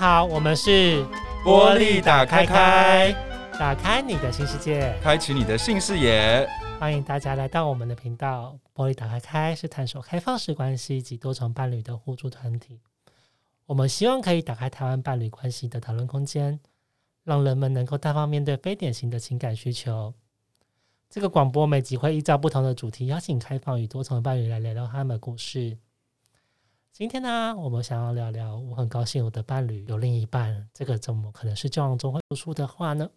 好，我们是玻璃打开开，打开你的新世界，开启你的新视野。欢迎大家来到我们的频道。玻璃打开开是探索开放式关系及多重伴侣的互助团体。我们希望可以打开台湾伴侣关系的讨论空间，让人们能够大方面对非典型的情感需求。这个广播每集会依照不同的主题，邀请开放与多重的伴侣来聊聊他们的故事。今天呢，我们想要聊聊，我很高兴我的伴侣有另一半，这个怎么可能是交往中会说出的话呢？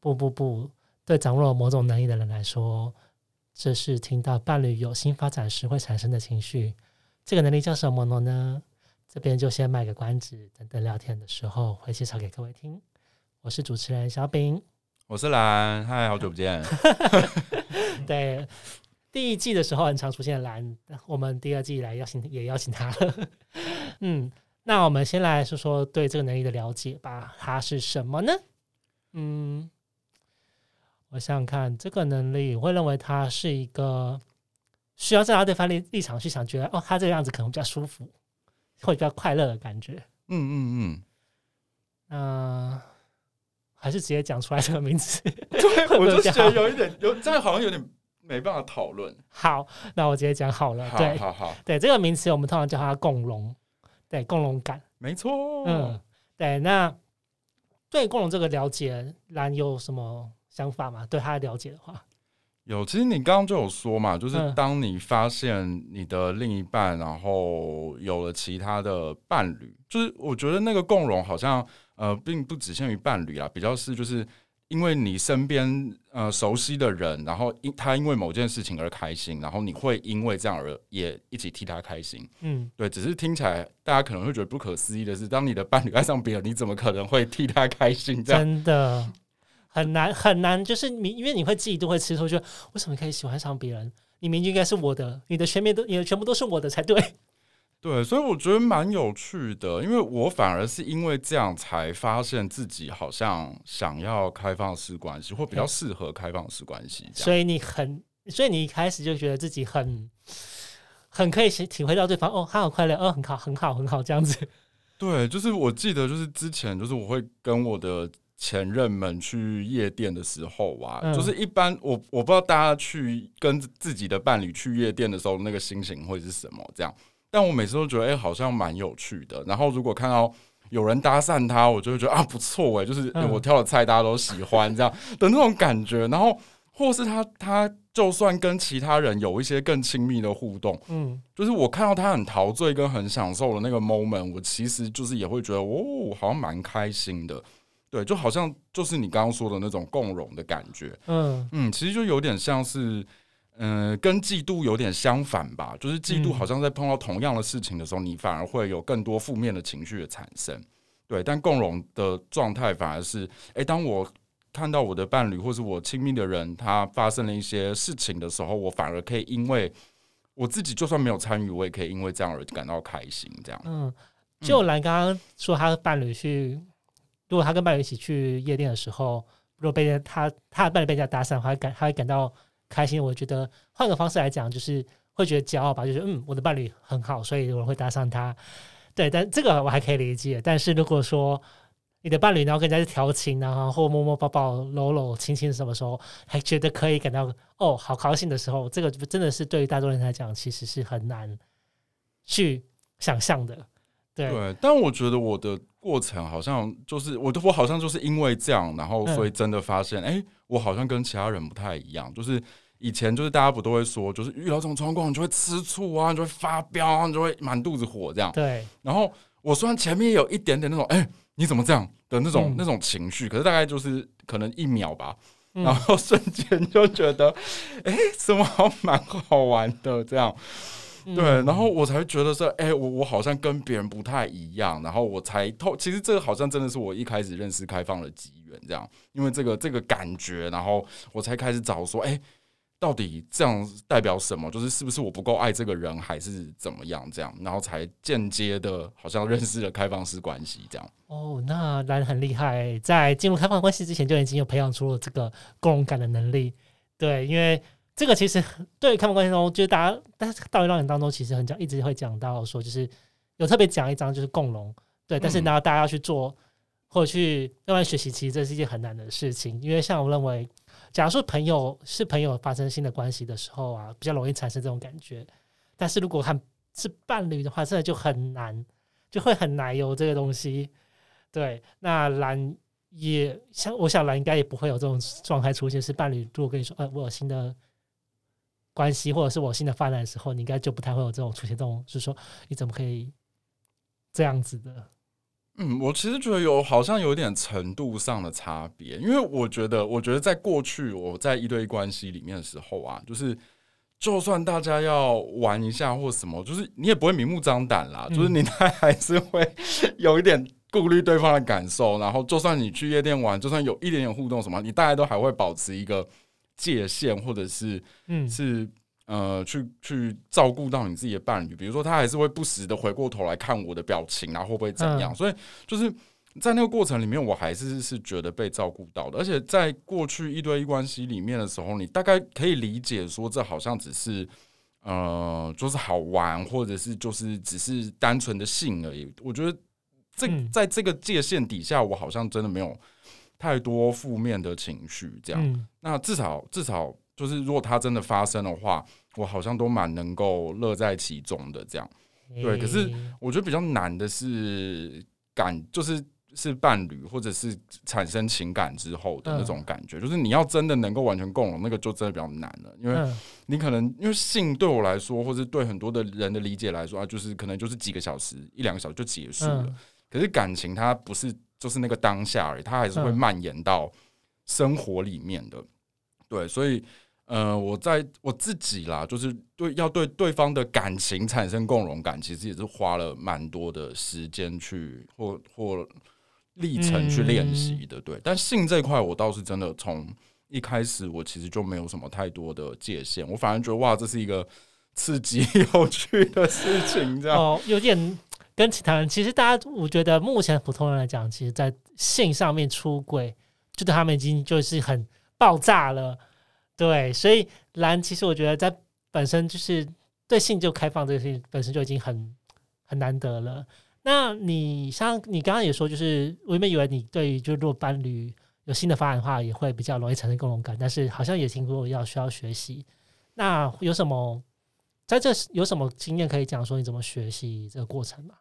不不不，对掌握了某种能力的人来说，这是听到伴侣有新发展时会产生的情绪。这个能力叫什么呢？这边就先卖个关子，等等聊天的时候会介绍给各位听。我是主持人小饼。我是兰，嗨，好久不见。对，第一季的时候很常出现蓝，我们第二季来邀请也邀请他了。嗯，那我们先来说说对这个能力的了解吧。它是什么呢？嗯，我想想看，这个能力我会认为它是一个需要站在对方立立场去想，觉得哦，他这个样子可能比较舒服，会比较快乐的感觉。嗯嗯嗯。嗯、呃。还是直接讲出来这个名字？对，我就觉得有一点有这样好像有点没办法讨论。好，那我直接讲好了。对，好好好。对，这个名词我们通常叫它共融。对，共融感。没错。嗯，对。那对共融这个了解，兰有什么想法吗？对他的了解的话，有。其实你刚刚就有说嘛，就是当你发现你的另一半，然后有了其他的伴侣，就是我觉得那个共融好像。呃，并不只限于伴侣啊，比较是就是因为你身边呃熟悉的人，然后因他因为某件事情而开心，然后你会因为这样而也一起替他开心。嗯，对，只是听起来大家可能会觉得不可思议的是，当你的伴侣爱上别人，你怎么可能会替他开心？这样真的很难很难，就是你因为你会嫉妒会吃醋，就为什么可以喜欢上别人？你明明应该是我的，你的全面都你的全部都是我的才对。对，所以我觉得蛮有趣的，因为我反而是因为这样才发现自己好像想要开放式关系，或比较适合开放式关系。所以你很，所以你一开始就觉得自己很，很可以体会到对方哦，他好快乐，哦，很好，很好，很好，这样子。对，就是我记得，就是之前就是我会跟我的前任们去夜店的时候啊，嗯、就是一般我我不知道大家去跟自己的伴侣去夜店的时候，那个心情会是什么这样。但我每次都觉得，哎、欸，好像蛮有趣的。然后如果看到有人搭讪他，我就会觉得啊，不错哎，就是我挑的菜大家都喜欢这样的那种感觉。然后或是他他就算跟其他人有一些更亲密的互动，嗯，就是我看到他很陶醉跟很享受的那个 moment，我其实就是也会觉得哦，好像蛮开心的。对，就好像就是你刚刚说的那种共融的感觉，嗯嗯，其实就有点像是。嗯、呃，跟嫉妒有点相反吧，就是嫉妒好像在碰到同样的事情的时候，嗯、你反而会有更多负面的情绪的产生。对，但共融的状态反而是，哎、欸，当我看到我的伴侣或是我亲密的人，他发生了一些事情的时候，我反而可以因为我自己就算没有参与，我也可以因为这样而感到开心。这样，嗯，就兰刚刚说，他的伴侣去，如果他跟伴侣一起去夜店的时候，如果被人他他的伴侣被人家搭讪，他会感他会感到。开心，我觉得换个方式来讲，就是会觉得骄傲吧，就是嗯，我的伴侣很好，所以有人会搭上他。对，但这个我还可以理解。但是如果说你的伴侣然后跟人家调情然后，或摸摸抱抱、搂搂亲亲，什么时候还觉得可以感到哦，好高兴的时候，这个真的是对于大多人来讲，其实是很难去想象的。对，对，但我觉得我的过程好像就是我，我好像就是因为这样，然后所以真的发现，哎、嗯欸，我好像跟其他人不太一样，就是。以前就是大家不都会说，就是遇到这种状况，你就会吃醋啊，你就会发飙，啊你就会满肚子火这样。对。然后我虽然前面有一点点那种，哎、欸，你怎么这样的那种、嗯、那种情绪，可是大概就是可能一秒吧，嗯、然后瞬间就觉得，哎、欸，什么好蛮好玩的这样。对。然后我才觉得说，哎、欸，我我好像跟别人不太一样，然后我才透，其实这个好像真的是我一开始认识开放的机缘这样，因为这个这个感觉，然后我才开始找说，哎、欸。到底这样代表什么？就是是不是我不够爱这个人，还是怎么样？这样，然后才间接的，好像认识了开放式关系这样。哦，那兰很厉害，在进入开放关系之前就已经有培养出了这个共融感的能力。对，因为这个其实 对开放关系中，就是大家，但是道理让人当中其实很讲，一直会讲到说，就是有特别讲一章，就是共融对，但是然后大家要去做或者去慢慢学习，其实这是一件很难的事情。因为像我认为，假如说朋友是朋友发生新的关系的时候啊，比较容易产生这种感觉。但是如果和是伴侣的话，真的就很难，就会很难有这个东西。对，那兰也像我想兰应该也不会有这种状态出现。是伴侣如果跟你说，呃，我有新的关系，或者是我新的发展的时候，你应该就不太会有这种出现这种，就是说你怎么可以这样子的？嗯，我其实觉得有好像有点程度上的差别，因为我觉得，我觉得在过去我在一对一关系里面的时候啊，就是。就算大家要玩一下或什么，就是你也不会明目张胆啦，嗯、就是你还还是会有一点顾虑对方的感受。然后，就算你去夜店玩，就算有一点点互动什么，你大概都还会保持一个界限，或者是嗯，是呃，去去照顾到你自己的伴侣。比如说，他还是会不时的回过头来看我的表情，然后会不会怎样？嗯、所以就是。在那个过程里面，我还是是觉得被照顾到的，而且在过去一对一关系里面的时候，你大概可以理解说，这好像只是呃，就是好玩，或者是就是只是单纯的性而已。我觉得这在这个界限底下，我好像真的没有太多负面的情绪。这样，那至少至少就是，如果它真的发生的话，我好像都蛮能够乐在其中的。这样，对。可是我觉得比较难的是感，就是。是伴侣，或者是产生情感之后的那种感觉，嗯、就是你要真的能够完全共融，那个就真的比较难了。因为你可能因为性对我来说，或者对很多的人的理解来说啊，就是可能就是几个小时、一两个小时就结束了。嗯、可是感情它不是就是那个当下而已，它还是会蔓延到生活里面的。对，所以呃，我在我自己啦，就是对要对对方的感情产生共融感，其实也是花了蛮多的时间去或或。历程去练习的，对，但性这一块我倒是真的从一开始我其实就没有什么太多的界限，我反而觉得哇，这是一个刺激 有趣的事情，这样哦，有点跟其他人，其实大家我觉得目前普通人来讲，其实，在性上面出轨，就对他们已经就是很爆炸了，对，所以兰其实我觉得在本身就是对性就开放这个事情本身就已经很很难得了。那你像你刚刚也说，就是我原本以为你对于就如果伴侣有新的发展的话，也会比较容易产生共同感，但是好像也听说要需要学习。那有什么在这有什么经验可以讲说你怎么学习这个过程吗？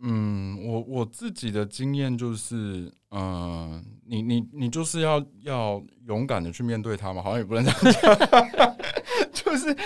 嗯，我我自己的经验就是，嗯、呃，你你你就是要要勇敢的去面对它嘛，好像也不能这样讲，就是。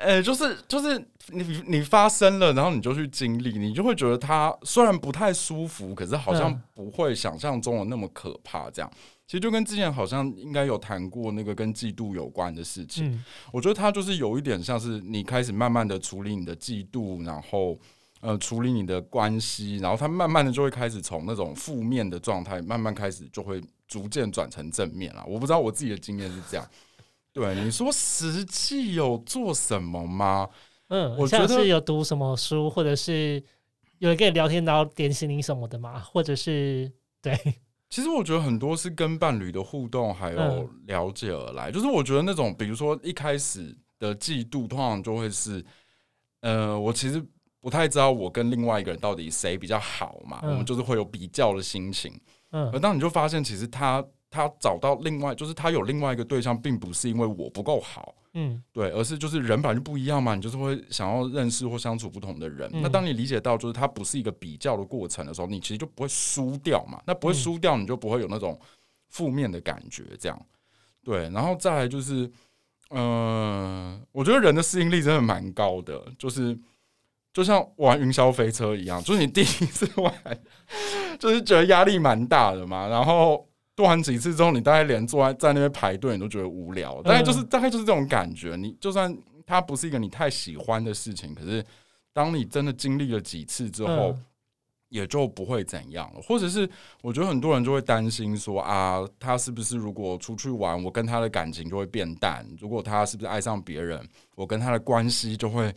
呃、欸，就是就是你你发生了，然后你就去经历，你就会觉得它虽然不太舒服，可是好像不会想象中的那么可怕。这样，其实就跟之前好像应该有谈过那个跟嫉妒有关的事情。嗯、我觉得它就是有一点像是你开始慢慢的处理你的嫉妒，然后呃处理你的关系，然后他慢慢的就会开始从那种负面的状态，慢慢开始就会逐渐转成正面了。我不知道我自己的经验是这样。对，你说实际有做什么吗？嗯，我觉得是有读什么书，或者是有人跟你聊天，然后点醒你什么的吗？或者是对，其实我觉得很多是跟伴侣的互动还有了解而来。嗯、就是我觉得那种，比如说一开始的嫉妒，通常就会是，呃，我其实不太知道我跟另外一个人到底谁比较好嘛，嗯、我们就是会有比较的心情。嗯，而当你就发现，其实他。他找到另外，就是他有另外一个对象，并不是因为我不够好，嗯，对，而是就是人本来就不一样嘛，你就是会想要认识或相处不同的人。嗯、那当你理解到就是他不是一个比较的过程的时候，你其实就不会输掉嘛。那不会输掉，你就不会有那种负面的感觉，这样。对，然后再来就是，嗯、呃，我觉得人的适应力真的蛮高的，就是就像玩云霄飞车一样，就是你第一次玩，就是觉得压力蛮大的嘛，然后。多玩几次之后，你大概连坐在在那边排队，你都觉得无聊。大概就是大概就是这种感觉。你就算它不是一个你太喜欢的事情，可是当你真的经历了几次之后，也就不会怎样了。或者是我觉得很多人就会担心说啊，他是不是如果出去玩，我跟他的感情就会变淡？如果他是不是爱上别人，我跟他的关系就会。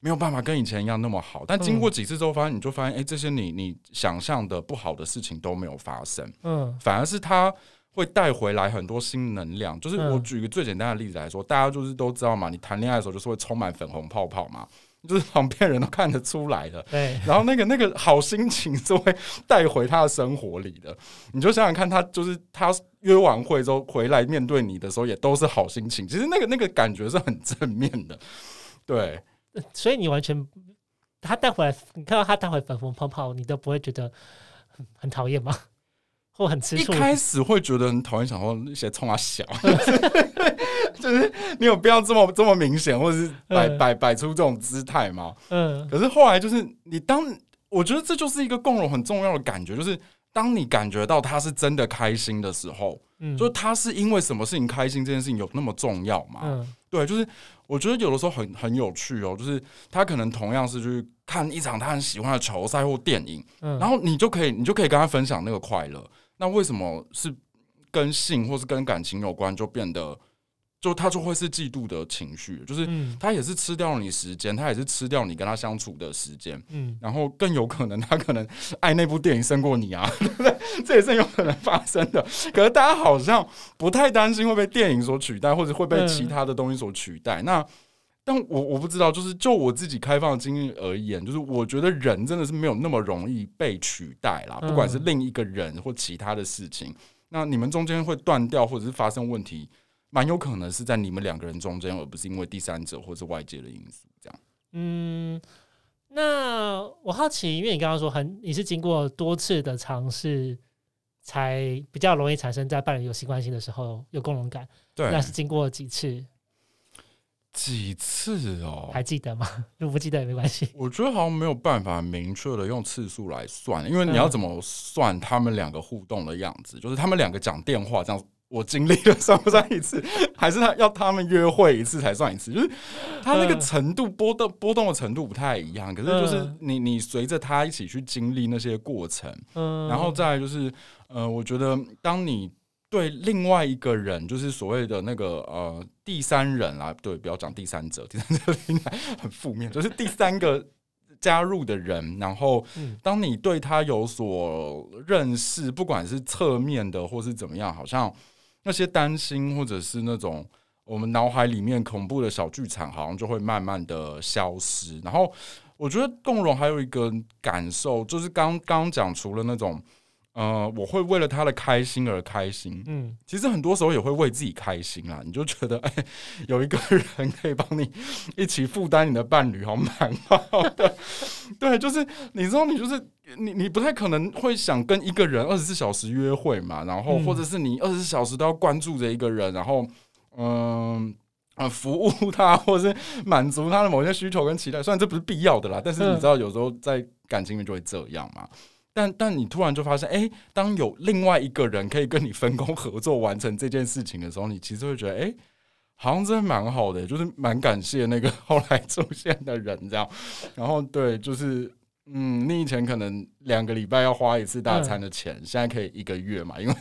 没有办法跟以前一样那么好，但经过几次之后，发现你就发现，哎、欸，这些你你想象的不好的事情都没有发生，嗯，反而是他会带回来很多新能量。就是我举一个最简单的例子来说，大家就是都知道嘛，你谈恋爱的时候就是会充满粉红泡泡嘛，就是旁边人都看得出来的。对，然后那个那个好心情是会带回他的生活里的。你就想想看，他就是他约完会之后回来面对你的时候，也都是好心情。其实那个那个感觉是很正面的。对，所以你完全他带回来，你看到他带回粉红泡泡，你都不会觉得很很讨厌吗？或很吃醋？一开始会觉得很讨厌，想说那些冲他小。就是你有必要这么这么明显，或者是摆摆摆出这种姿态吗？嗯。可是后来就是你当我觉得这就是一个共融很重要的感觉，就是当你感觉到他是真的开心的时候，嗯，就是他是因为什么事情开心，这件事情有那么重要吗？嗯，对，就是我觉得有的时候很很有趣哦，就是他可能同样是去看一场他很喜欢的球赛或电影，嗯，然后你就可以你就可以跟他分享那个快乐。那为什么是跟性或是跟感情有关，就变得？就他就会是嫉妒的情绪，就是他也是吃掉了你时间，他也是吃掉你跟他相处的时间，嗯，然后更有可能他可能爱那部电影胜过你啊，对不对？这也是有可能发生的。可是大家好像不太担心会被电影所取代，或者会被其他的东西所取代。那但我我不知道，就是就我自己开放的经验而言，就是我觉得人真的是没有那么容易被取代啦，不管是另一个人或其他的事情。那你们中间会断掉，或者是发生问题，蛮有可能是在你们两个人中间，而不是因为第三者或是外界的因素。这样，嗯，那我好奇，因为你刚刚说很，你是经过多次的尝试，才比较容易产生在伴侣有性关系的时候有共融感。对，那是经过几次？几次哦？还记得吗？如果不记得也没关系。我觉得好像没有办法明确的用次数来算，因为你要怎么算他们两个互动的样子？嗯、就是他们两个讲电话这样。我经历了算不算一次？还是他要他们约会一次才算一次？就是他那个程度波动波动的程度不太一样。可是就是你你随着他一起去经历那些过程，嗯然后再来就是呃，我觉得当你对另外一个人，就是所谓的那个呃第三人啊，对，不要讲第三者，第三者听起来很负面，就是第三个加入的人。然后当你对他有所认识，不管是侧面的或是怎么样，好像。那些担心，或者是那种我们脑海里面恐怖的小剧场，好像就会慢慢的消失。然后，我觉得共融还有一个感受，就是刚刚讲，除了那种，呃，我会为了他的开心而开心。嗯，其实很多时候也会为自己开心啊。你就觉得，哎，有一个人可以帮你一起负担你的伴侣，好蛮好的。对，就是你知道，你就是。你你不太可能会想跟一个人二十四小时约会嘛，然后或者是你二十四小时都要关注着一个人，然后嗯呃服务他，或者是满足他的某些需求跟期待。虽然这不是必要的啦，但是你知道有时候在感情里面就会这样嘛。但但你突然就发现，哎，当有另外一个人可以跟你分工合作完成这件事情的时候，你其实会觉得，哎，好像真的蛮好的，就是蛮感谢那个后来出现的人这样。然后对，就是。嗯，你以前可能两个礼拜要花一次大餐的钱，嗯、现在可以一个月嘛？因为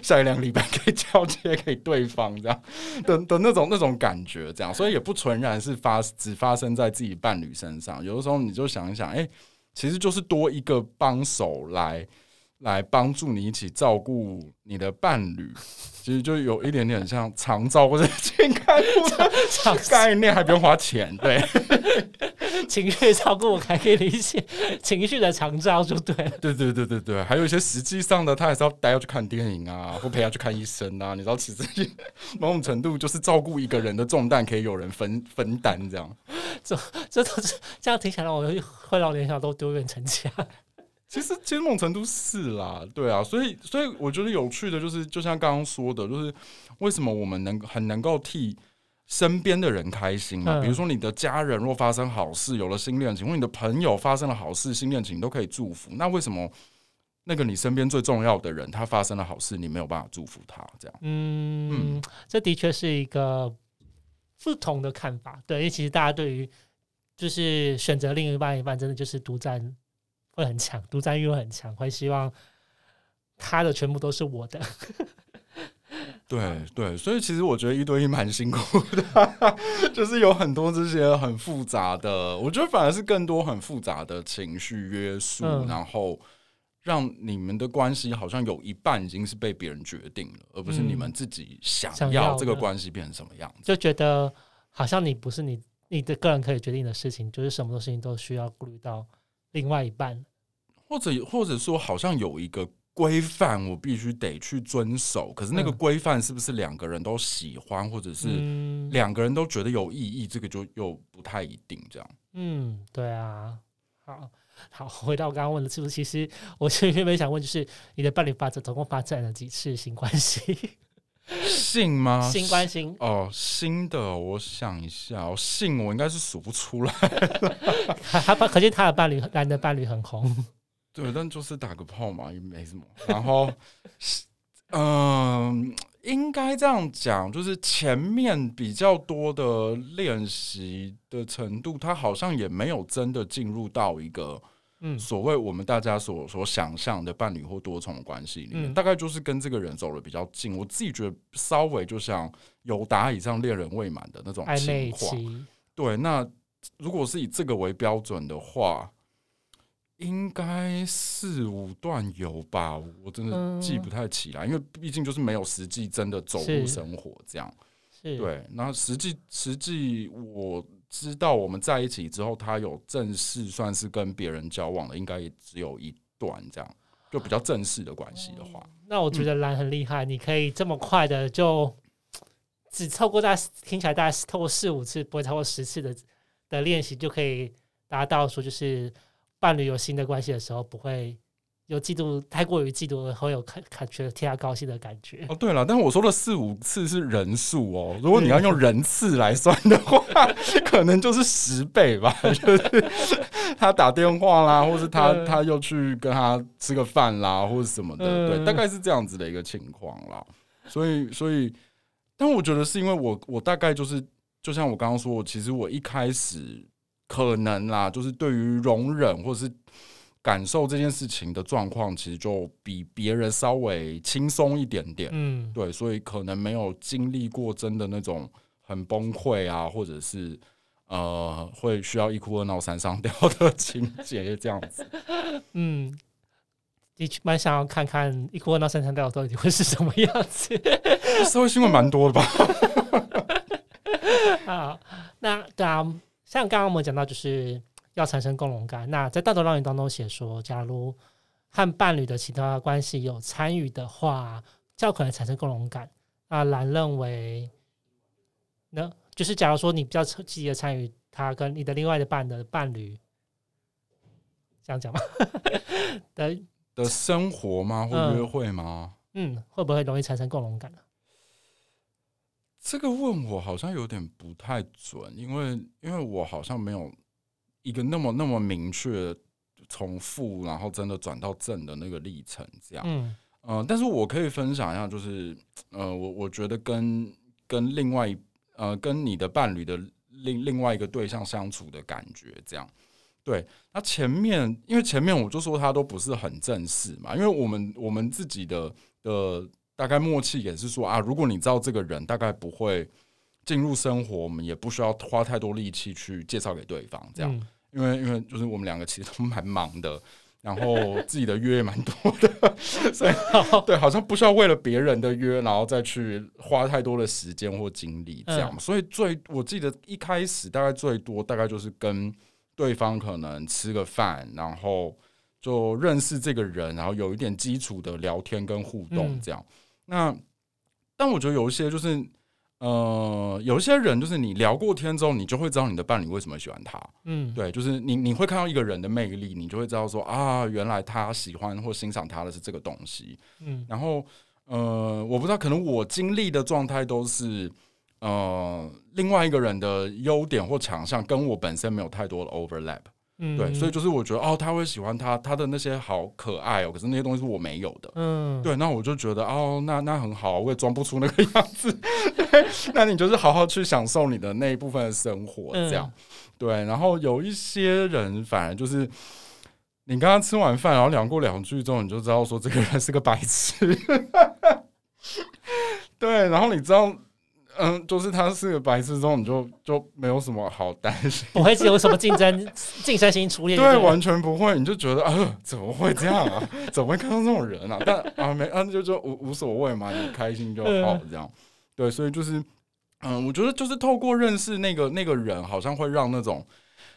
下一两个礼拜可以交接给对方，这样的的那种那种感觉，这样，所以也不纯然是发只发生在自己伴侣身上。有的时候你就想一想，哎、欸，其实就是多一个帮手来来帮助你一起照顾你的伴侣，其实就有一点点像长照或者健康的概念，还不用花钱，对。情绪照顾我还可以理解，情绪的长照就对了。对对对对对，还有一些实际上的，他还是要带要去看电影啊，或陪他去看医生啊。你知道，其实某种程度就是照顾一个人的重担，可以有人分分担这样。这这都是这样听起来，我会让联想都丢远成家。其实，其实某种程度是啦，对啊，所以所以我觉得有趣的就是，就像刚刚说的，就是为什么我们能很能够替。身边的人开心嘛？比如说你的家人若发生好事，有了新恋情，或你的朋友发生了好事，新恋情都可以祝福。那为什么那个你身边最重要的人，他发生了好事，你没有办法祝福他？这样，嗯，嗯，这的确是一个不同的看法。对，因为其实大家对于就是选择另一半，一半真的就是独占会很强，独占欲会很强，会希望他的全部都是我的。对对，所以其实我觉得一对一蛮辛苦的，就是有很多这些很复杂的，我觉得反而是更多很复杂的情绪约束，嗯、然后让你们的关系好像有一半已经是被别人决定了，而不是你们自己想要这个关系变成什么样子，就觉得好像你不是你你的个人可以决定的事情，就是什么事情都需要顾虑到另外一半，或者或者说好像有一个规范，我必须得去遵守。可是那个规范是不是两个人都喜欢，或者是两个人都觉得有意义？这个就又不太一定。这样，嗯，对啊，好。好，回到我刚刚问的，是不是？其实我其实原本想问，就是你的伴侣发展总共发展了几次性关系？性吗？性关系？哦，新的，我想一下，哦，性我应该是数不出来。他可见他的伴侣，男的伴侣很红。对，但就是打个炮嘛，也没什么。然后，嗯、呃，应该这样讲，就是前面比较多的练习的程度，他好像也没有真的进入到一个。嗯，所谓我们大家所所想象的伴侣或多重关系里面，嗯，大概就是跟这个人走得比较近。我自己觉得稍微就像有达以上恋人未满的那种情况。对，那如果是以这个为标准的话，应该四五段有吧？我真的记不太起来，嗯，因为毕竟就是没有实际真的走入生活这样。对，那实际实际我。知道我们在一起之后，他有正式算是跟别人交往的，应该也只有一段这样，就比较正式的关系的话，那我觉得蓝很厉害，你可以这么快的就只透过大概听起来大概透过四五次，不会超过十次的的练习，就可以达到说就是伴侣有新的关系的时候不会。有嫉妒，太过于嫉妒，会有看感觉得替他高兴的感觉。哦，对了，但是我说的四五次是人数哦，如果你要用人次来算的话，可能就是十倍吧。就是他打电话啦，或是他他又去跟他吃个饭啦，或者什么的，嗯，对，大概是这样子的一个情况啦。所以，所以，但我觉得是因为我我大概就是，就像我刚刚说，我其实我一开始可能啦，就是对于容忍或是。感受这件事情的状况，其实就比别人稍微轻松一点点。嗯，对，所以可能没有经历过真的那种很崩溃啊，或者是呃，会需要一哭二闹三上吊的情节这样子。嗯，你蛮想要看看一哭二闹三上吊到底会是什么样子？社会新闻蛮多的吧？啊，那对啊，像刚刚我们讲到就是。要产生共融感。那在大头浪语当中写说，假如和伴侣的其他关系有参与的话，较可能产生共融感。那蓝认为，那就是假如说你比较积极的参与他跟你的另外的伴的伴侣，这样讲吗？的的生活吗？或约会吗？嗯，会不会容易产生共融感呢？这个问我好像有点不太准，因为因为我好像没有。一个那么那么明确从负，然后真的转到正的那个历程，这样，嗯、呃，但是我可以分享一下，就是，呃，我我觉得跟跟另外呃跟你的伴侣的另另外一个对象相处的感觉，这样，对，那前面因为前面我就说他都不是很正式嘛，因为我们我们自己的的大概默契也是说啊，如果你知道这个人大概不会进入生活，我们也不需要花太多力气去介绍给对方，这样。嗯因为因为就是我们两个其实都蛮忙的，然后自己的约也蛮多的，所以对，好像不需要为了别人的约，然后再去花太多的时间或精力这样。所以最我记得一开始大概最多大概就是跟对方可能吃个饭，然后就认识这个人，然后有一点基础的聊天跟互动这样。那但我觉得有一些就是。呃，有一些人就是你聊过天之后，你就会知道你的伴侣为什么喜欢他。嗯，对，就是你你会看到一个人的魅力，你就会知道说啊，原来他喜欢或欣赏他的是这个东西。嗯，然后呃，我不知道，可能我经历的状态都是呃，另外一个人的优点或强项跟我本身没有太多的 overlap。嗯，对，所以就是我觉得哦，他会喜欢他，他的那些好可爱哦，可是那些东西是我没有的。嗯，对，那我就觉得哦，那那很好，我也装不出那个样子。对，那你就是好好去享受你的那一部分的生活，这样。对，然后有一些人反而就是，你刚刚吃完饭，然后聊过两句之后，你就知道说这个人是个白痴。对，然后你知道。嗯，就是他是个白痴，之后你就就没有什么好担心，不会是有什么竞争、竞争心出现。对，完全不会，你就觉得啊、呃，怎么会这样啊？怎么会看到这种人啊？但啊，没啊，就就无无所谓嘛，你开心就好，这样。对，所以就是嗯，我觉得就是透过认识那个那个人，好像会让那种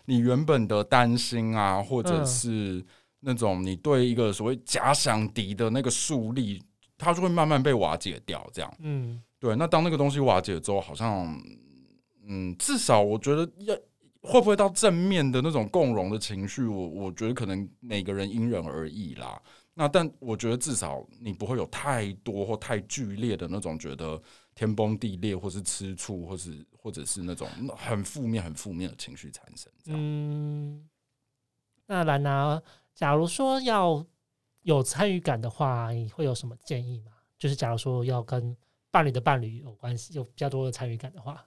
你原本的担心啊，或者是那种你对一个所谓假想敌的那个树立，它就会慢慢被瓦解掉。这样，嗯，对。那当那个东西瓦解之后，好像，嗯，至少我觉得要会不会到正面的那种共融的情绪，我我觉得可能每个人因人而异啦。那但我觉得至少你不会有太多或太剧烈的那种觉得。天崩地裂，或是吃醋，或是或者是那种很负面、很负面的情绪产生。嗯，那兰娜，假如说要有参与感的话，你会有什么建议吗？就是假如说要跟伴侣的伴侣有关系，有比较多的参与感的话，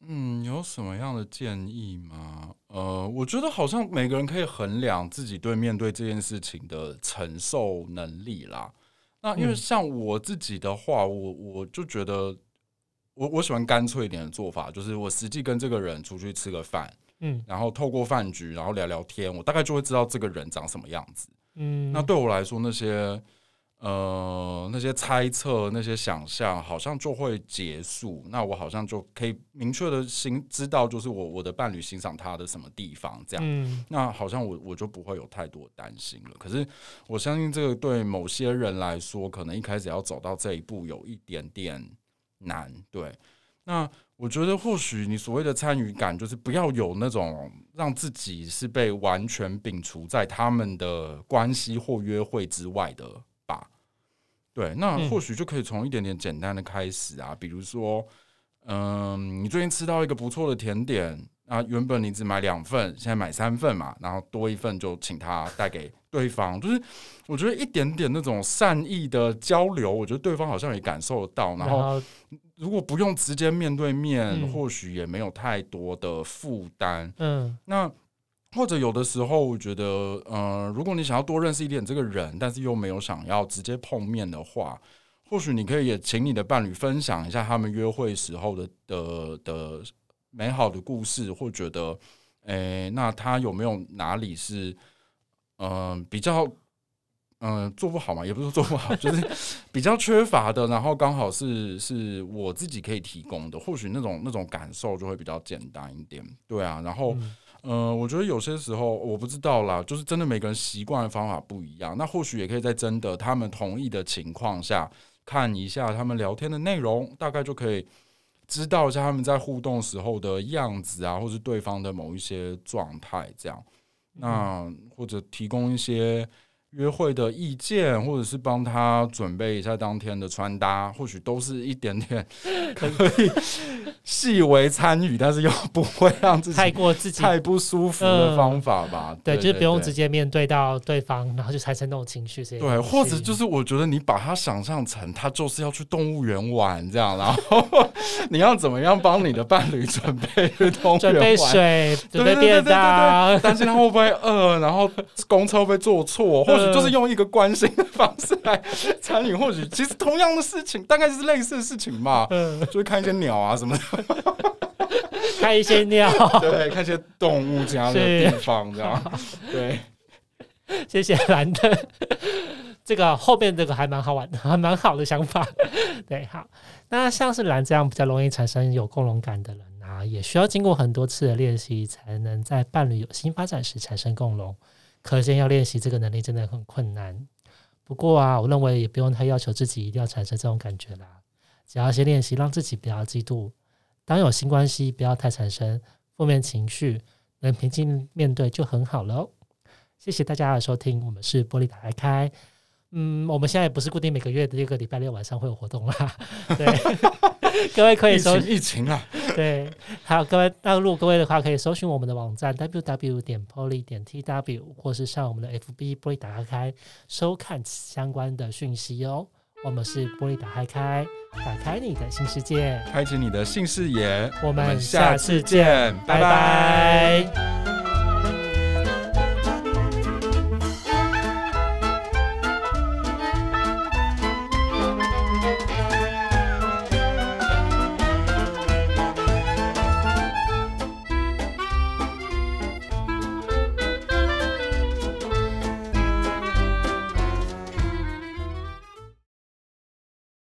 嗯，有什么样的建议吗？呃，我觉得好像每个人可以衡量自己对面对这件事情的承受能力啦。那因为像我自己的话，我我就觉得我我喜欢干脆一点的做法，就是我实际跟这个人出去吃个饭，嗯，然后透过饭局，然后聊聊天，我大概就会知道这个人长什么样子，嗯，那对我来说那些。呃，那些猜测、那些想象，好像就会结束。那我好像就可以明确的心知道，就是我我的伴侣欣赏他的什么地方，这样。嗯，那好像我我就不会有太多担心了。可是我相信这个对某些人来说，可能一开始要走到这一步有一点点难。对，那我觉得或许你所谓的参与感，就是不要有那种让自己是被完全摒除在他们的关系或约会之外的。对，那或许就可以从一点点简单的开始啊，比如说，嗯，你最近吃到一个不错的甜点，啊，原本你只买两份，现在买三份嘛，然后多一份就请他带给对方，就是我觉得一点点那种善意的交流，我觉得对方好像也感受得到，然后如果不用直接面对面，或许也没有太多的负担，嗯，那。或者有的时候，我觉得，呃，如果你想要多认识一点这个人，但是又没有想要直接碰面的话，或许你可以也请你的伴侣分享一下他们约会时候的的的美好的故事，或觉得，诶，那他有没有哪里是，嗯、比较，嗯、做不好嘛？也不是做不好，就是比较缺乏的，然后刚好是是我自己可以提供的，或许那种那种感受就会比较简单一点，对啊，然后。呃，我觉得有些时候我不知道啦，就是真的每个人习惯的方法不一样。那或许也可以在征得他们同意的情况下，看一下他们聊天的内容，大概就可以知道一下他们在互动时候的样子啊，或是对方的某一些状态这样。那或者提供一些。约会的意见，或者是帮他准备一下当天的穿搭，或许都是一点点 可以细微参与，但是又不会让自己太过自己太不舒服的方法吧？嗯、对，就是不用直接面对到对方，然后就产生那种情绪。对，或者就是我觉得你把他想象成他就是要去动物园玩这样，然后你要怎么样帮你的伴侣准备去动物园玩？准备水，准备便当，担心他会不会饿，然后公车会不会坐错，或 就是用一个关心的方式来参与，或许其实同样的事情，大概就是类似的事情嘛。嗯，就是看一些鸟啊什么的，看一些鸟，对，看一些动物家的地方，这样。对，谢谢兰的这个后面这个还蛮好玩的，还蛮好的想法。对，好，那像是兰这样比较容易产生有共融感的人啊，也需要经过很多次的练习，才能在伴侣有新发展时产生共融。可见要练习这个能力真的很困难。不过啊，我认为也不用太要求自己一定要产生这种感觉啦。只要先练习，让自己不要嫉妒，当有新关系不要太产生负面情绪，能平静面对就很好了。谢谢大家的收听，我们是玻璃打开开。嗯，我们现在也不是固定每个月的这个礼拜六晚上会有活动啦。对，各位可以搜疫情啊。对，好，各位，那如果各位的话，可以搜寻我们的网站 www 点 poly 点 tw，或是上我们的 FB 玻璃打开开收看相关的讯息哦。我们是玻璃打开开，打开你的新世界，开启你的新视野。我们下次见，拜拜。拜拜。